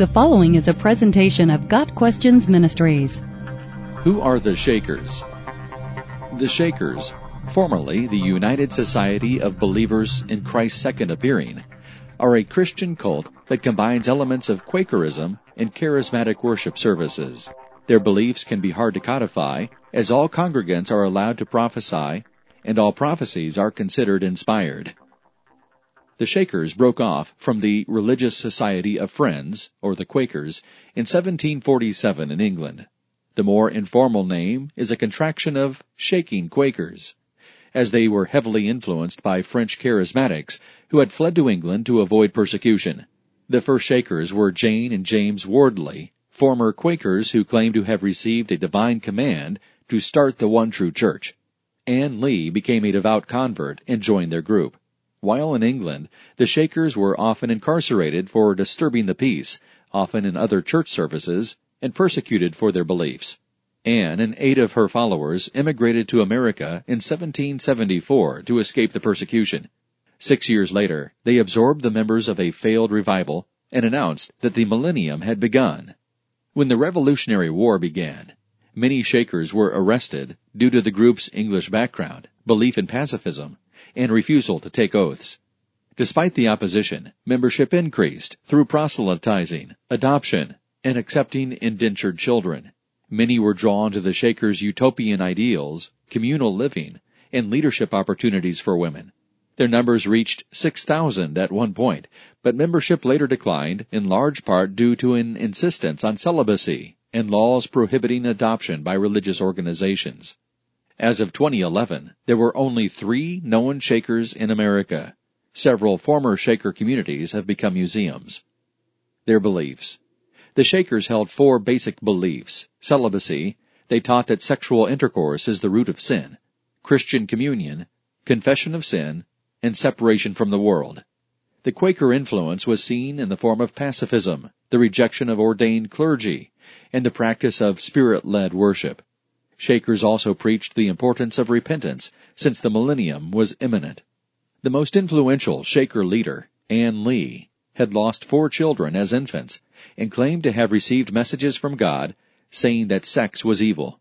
The following is a presentation of Got Questions Ministries. Who are the Shakers? The Shakers, formerly the United Society of Believers in Christ's Second Appearing, are a Christian cult that combines elements of Quakerism and charismatic worship services. Their beliefs can be hard to codify, as all congregants are allowed to prophesy, and all prophecies are considered inspired. The Shakers broke off from the Religious Society of Friends, or the Quakers, in 1747 in England. The more informal name is a contraction of Shaking Quakers, as they were heavily influenced by French charismatics who had fled to England to avoid persecution. The first Shakers were Jane and James Wardley, former Quakers who claimed to have received a divine command to start the one true church. Anne Lee became a devout convert and joined their group. While in England, the Shakers were often incarcerated for disturbing the peace, often in other church services, and persecuted for their beliefs. Anne and eight of her followers immigrated to America in 1774 to escape the persecution. Six years later, they absorbed the members of a failed revival and announced that the millennium had begun. When the Revolutionary War began, many Shakers were arrested due to the group's English background, belief in pacifism, and refusal to take oaths. Despite the opposition, membership increased through proselytizing, adoption, and accepting indentured children. Many were drawn to the Shakers' utopian ideals, communal living, and leadership opportunities for women. Their numbers reached 6,000 at one point, but membership later declined in large part due to an insistence on celibacy and laws prohibiting adoption by religious organizations. As of 2011, there were only three known Shakers in America. Several former Shaker communities have become museums. Their beliefs. The Shakers held four basic beliefs. Celibacy. They taught that sexual intercourse is the root of sin. Christian communion. Confession of sin. And separation from the world. The Quaker influence was seen in the form of pacifism, the rejection of ordained clergy, and the practice of spirit-led worship. Shakers also preached the importance of repentance, since the millennium was imminent. The most influential Shaker leader, Anne Lee, had lost four children as infants and claimed to have received messages from God saying that sex was evil.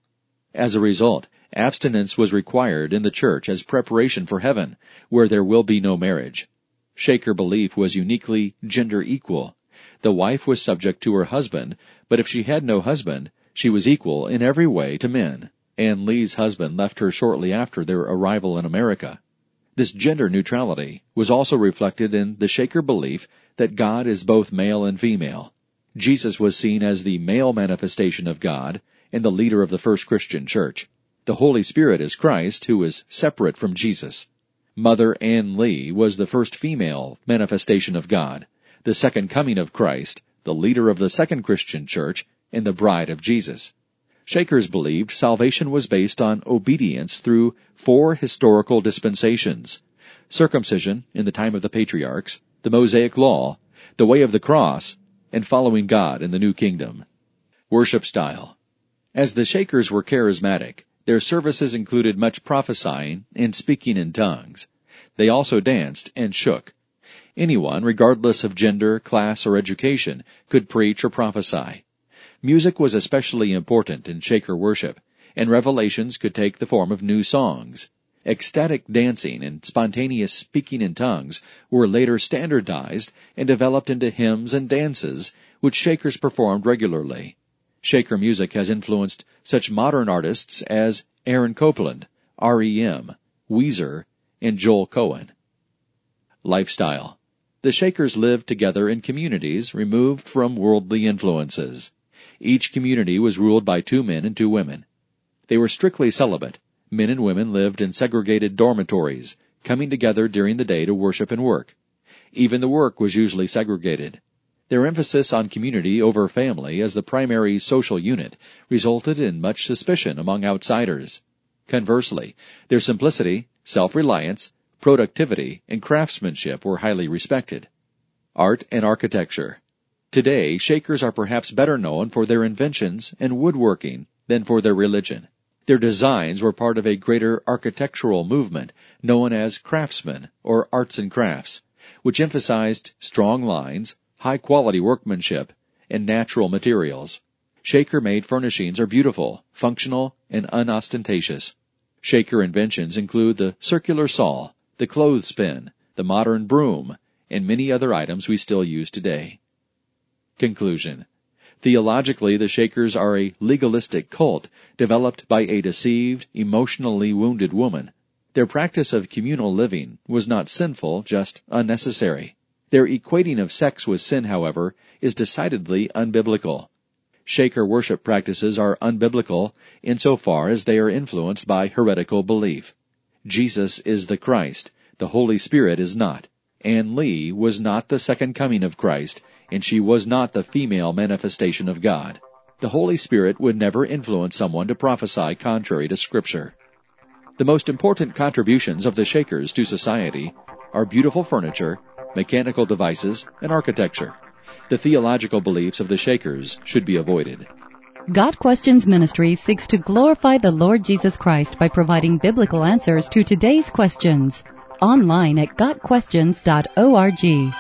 As a result, abstinence was required in the church as preparation for heaven, where there will be no marriage. Shaker belief was uniquely gender equal. The wife was subject to her husband, but if she had no husband, she was equal in every way to men. Anne Lee's husband left her shortly after their arrival in America. This gender neutrality was also reflected in the Shaker belief that God is both male and female. Jesus was seen as the male manifestation of God and the leader of the first Christian church. The Holy Spirit is Christ, who is separate from Jesus. Mother Anne Lee was the first female manifestation of God, the second coming of Christ, the leader of the second Christian church, and the bride of Jesus. Shakers believed salvation was based on obedience through four historical dispensations circumcision in the time of the patriarchs, the Mosaic Law, the way of the cross, and following God in the New Kingdom. Worship style. As the Shakers were charismatic, their services included much prophesying and speaking in tongues. They also danced and shook. Anyone, regardless of gender, class, or education, could preach or prophesy. Music was especially important in Shaker worship, and revelations could take the form of new songs. Ecstatic dancing and spontaneous speaking in tongues were later standardized and developed into hymns and dances, which Shakers performed regularly. Shaker music has influenced such modern artists as Aaron Copland, REM, Weezer, and Joel Cohen. Lifestyle. The Shakers lived together in communities removed from worldly influences. Each community was ruled by two men and two women. They were strictly celibate. Men and women lived in segregated dormitories, coming together during the day to worship and work. Even the work was usually segregated. Their emphasis on community over family as the primary social unit resulted in much suspicion among outsiders. Conversely, their simplicity, self-reliance, productivity, and craftsmanship were highly respected. Art and architecture. Today, Shakers are perhaps better known for their inventions and woodworking than for their religion. Their designs were part of a greater architectural movement known as craftsmen or arts and crafts, which emphasized strong lines, high quality workmanship, and natural materials. Shaker made furnishings are beautiful, functional, and unostentatious. Shaker inventions include the circular saw, the clothespin, the modern broom, and many other items we still use today. Conclusion. Theologically, the Shakers are a legalistic cult developed by a deceived, emotionally wounded woman. Their practice of communal living was not sinful, just unnecessary. Their equating of sex with sin, however, is decidedly unbiblical. Shaker worship practices are unbiblical insofar as they are influenced by heretical belief. Jesus is the Christ, the Holy Spirit is not. Anne Lee was not the second coming of Christ, and she was not the female manifestation of God. The Holy Spirit would never influence someone to prophesy contrary to Scripture. The most important contributions of the Shakers to society are beautiful furniture, mechanical devices, and architecture. The theological beliefs of the Shakers should be avoided. Got Questions Ministry seeks to glorify the Lord Jesus Christ by providing biblical answers to today's questions. Online at GotQuestions.org.